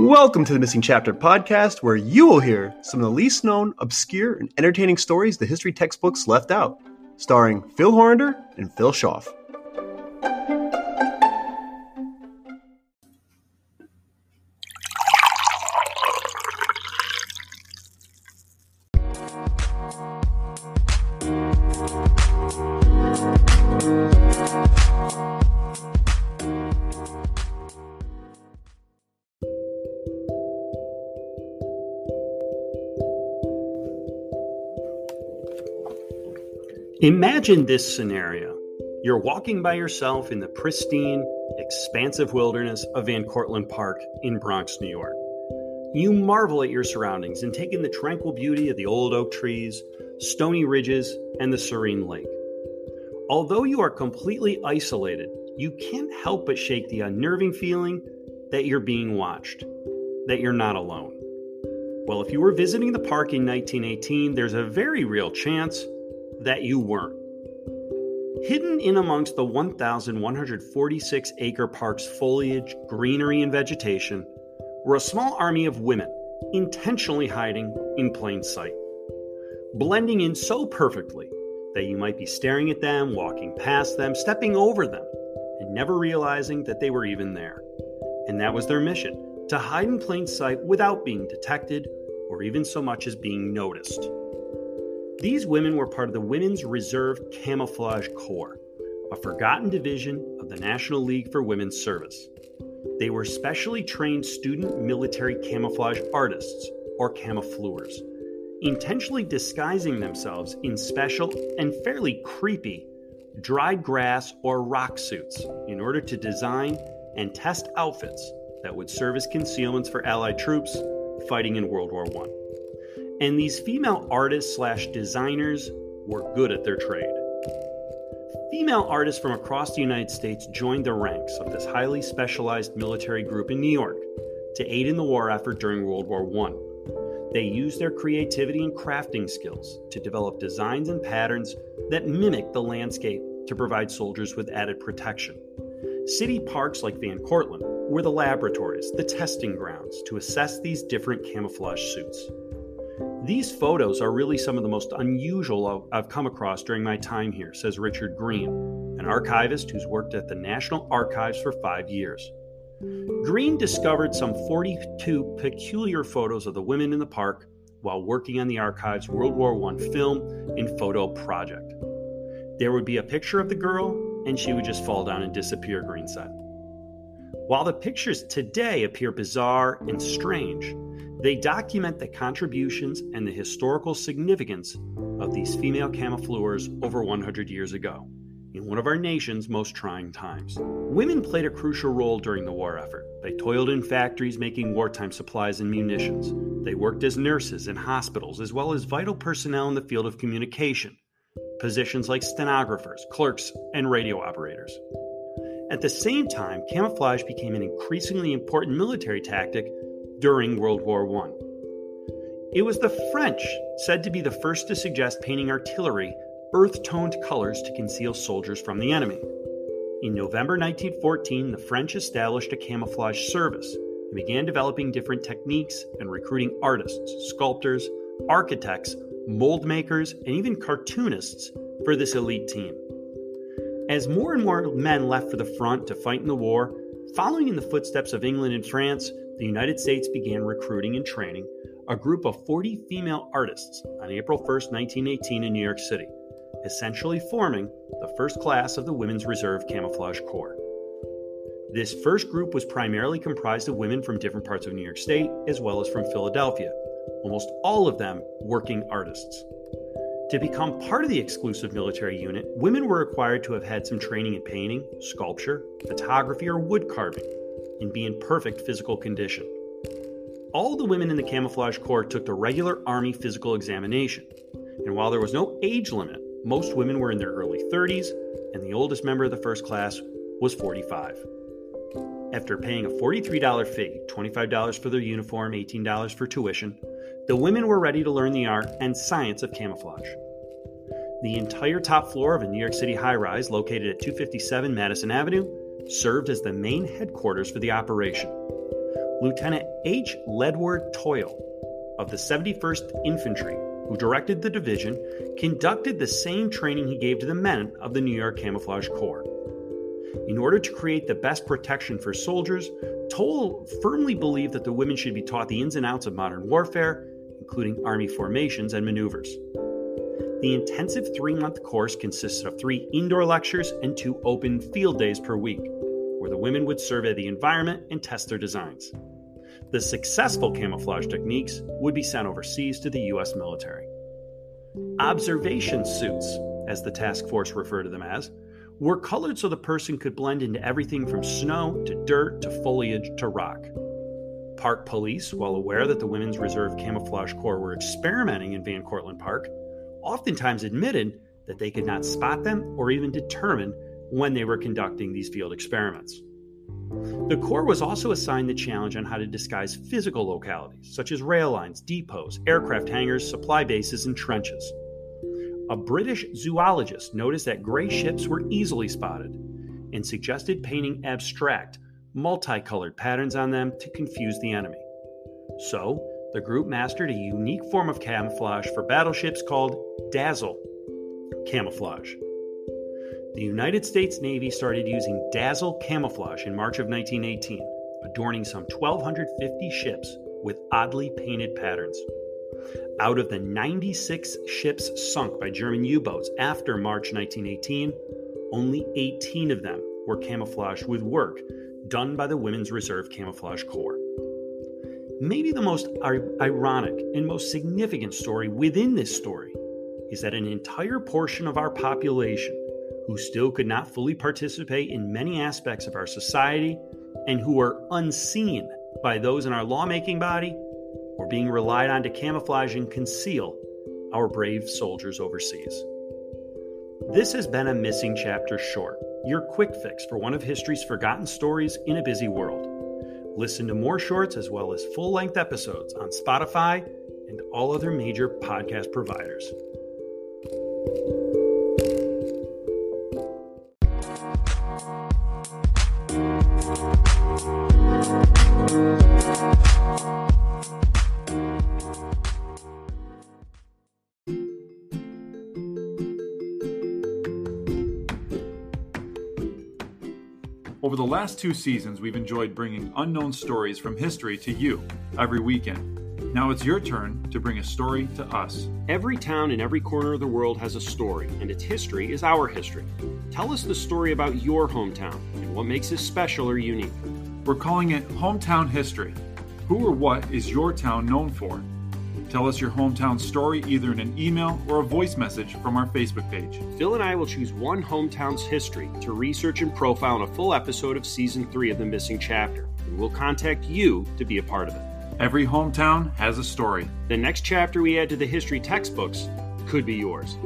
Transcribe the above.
Welcome to the Missing Chapter podcast, where you will hear some of the least known, obscure, and entertaining stories the history textbooks left out, starring Phil Horander and Phil Schaff. Imagine this scenario. You're walking by yourself in the pristine, expansive wilderness of Van Cortlandt Park in Bronx, New York. You marvel at your surroundings and take in the tranquil beauty of the old oak trees, stony ridges, and the serene lake. Although you are completely isolated, you can't help but shake the unnerving feeling that you're being watched, that you're not alone. Well, if you were visiting the park in 1918, there's a very real chance that you weren't. Hidden in amongst the 1,146 acre park's foliage, greenery, and vegetation were a small army of women intentionally hiding in plain sight, blending in so perfectly that you might be staring at them, walking past them, stepping over them, and never realizing that they were even there. And that was their mission to hide in plain sight without being detected or even so much as being noticed. These women were part of the Women's Reserve Camouflage Corps, a forgotten division of the National League for Women's Service. They were specially trained student military camouflage artists, or camoufleurs, intentionally disguising themselves in special and fairly creepy dried grass or rock suits in order to design and test outfits that would serve as concealments for Allied troops fighting in World War I. And these female artists slash designers were good at their trade. Female artists from across the United States joined the ranks of this highly specialized military group in New York to aid in the war effort during World War I. They used their creativity and crafting skills to develop designs and patterns that mimic the landscape to provide soldiers with added protection. City parks like Van Cortlandt were the laboratories, the testing grounds to assess these different camouflage suits. These photos are really some of the most unusual I've come across during my time here, says Richard Green, an archivist who's worked at the National Archives for five years. Green discovered some 42 peculiar photos of the women in the park while working on the archive's World War I film and photo project. There would be a picture of the girl, and she would just fall down and disappear, Green said. While the pictures today appear bizarre and strange, they document the contributions and the historical significance of these female camoufleurs over 100 years ago, in one of our nation's most trying times. Women played a crucial role during the war effort. They toiled in factories making wartime supplies and munitions. They worked as nurses in hospitals, as well as vital personnel in the field of communication, positions like stenographers, clerks, and radio operators. At the same time, camouflage became an increasingly important military tactic during World War I. It was the French said to be the first to suggest painting artillery earth toned colors to conceal soldiers from the enemy. In November 1914, the French established a camouflage service and began developing different techniques and recruiting artists, sculptors, architects, mold makers, and even cartoonists for this elite team. As more and more men left for the front to fight in the war, following in the footsteps of England and France, the United States began recruiting and training a group of 40 female artists on April 1, 1918, in New York City, essentially forming the first class of the Women's Reserve Camouflage Corps. This first group was primarily comprised of women from different parts of New York State, as well as from Philadelphia, almost all of them working artists. To become part of the exclusive military unit, women were required to have had some training in painting, sculpture, photography, or wood carving and be in perfect physical condition. All the women in the Camouflage Corps took the regular Army physical examination, and while there was no age limit, most women were in their early 30s, and the oldest member of the first class was 45. After paying a $43 fee, $25 for their uniform, $18 for tuition, the women were ready to learn the art and science of camouflage. The entire top floor of a New York City high rise located at 257 Madison Avenue served as the main headquarters for the operation. Lieutenant H. Ledyard Toyle of the 71st Infantry, who directed the division, conducted the same training he gave to the men of the New York Camouflage Corps. In order to create the best protection for soldiers, Toyle firmly believed that the women should be taught the ins and outs of modern warfare, including army formations and maneuvers. The intensive three month course consisted of three indoor lectures and two open field days per week, where the women would survey the environment and test their designs. The successful camouflage techniques would be sent overseas to the U.S. military. Observation suits, as the task force referred to them as, were colored so the person could blend into everything from snow to dirt to foliage to rock. Park police, while aware that the Women's Reserve Camouflage Corps were experimenting in Van Cortlandt Park, oftentimes admitted that they could not spot them or even determine when they were conducting these field experiments. The Corps was also assigned the challenge on how to disguise physical localities, such as rail lines, depots, aircraft hangars, supply bases, and trenches a British zoologist noticed that gray ships were easily spotted and suggested painting abstract, multicolored patterns on them to confuse the enemy. So, the group mastered a unique form of camouflage for battleships called dazzle camouflage. The United States Navy started using dazzle camouflage in March of 1918, adorning some 1,250 ships with oddly painted patterns. Out of the 96 ships sunk by German U boats after March 1918, only 18 of them were camouflaged with work done by the Women's Reserve Camouflage Corps. Maybe the most ironic and most significant story within this story is that an entire portion of our population who still could not fully participate in many aspects of our society and who are unseen by those in our lawmaking body or being relied on to camouflage and conceal our brave soldiers overseas. This has been a Missing Chapter Short, your quick fix for one of history's forgotten stories in a busy world. Listen to more shorts as well as full length episodes on Spotify and all other major podcast providers. Over the last two seasons, we've enjoyed bringing unknown stories from history to you every weekend. Now it's your turn to bring a story to us. Every town in every corner of the world has a story, and its history is our history. Tell us the story about your hometown and what makes it special or unique. We're calling it Hometown History. Who or what is your town known for? Tell us your hometown story either in an email or a voice message from our Facebook page. Phil and I will choose one hometown's history to research and profile in a full episode of season three of The Missing Chapter, and we'll contact you to be a part of it. Every hometown has a story. The next chapter we add to the history textbooks could be yours.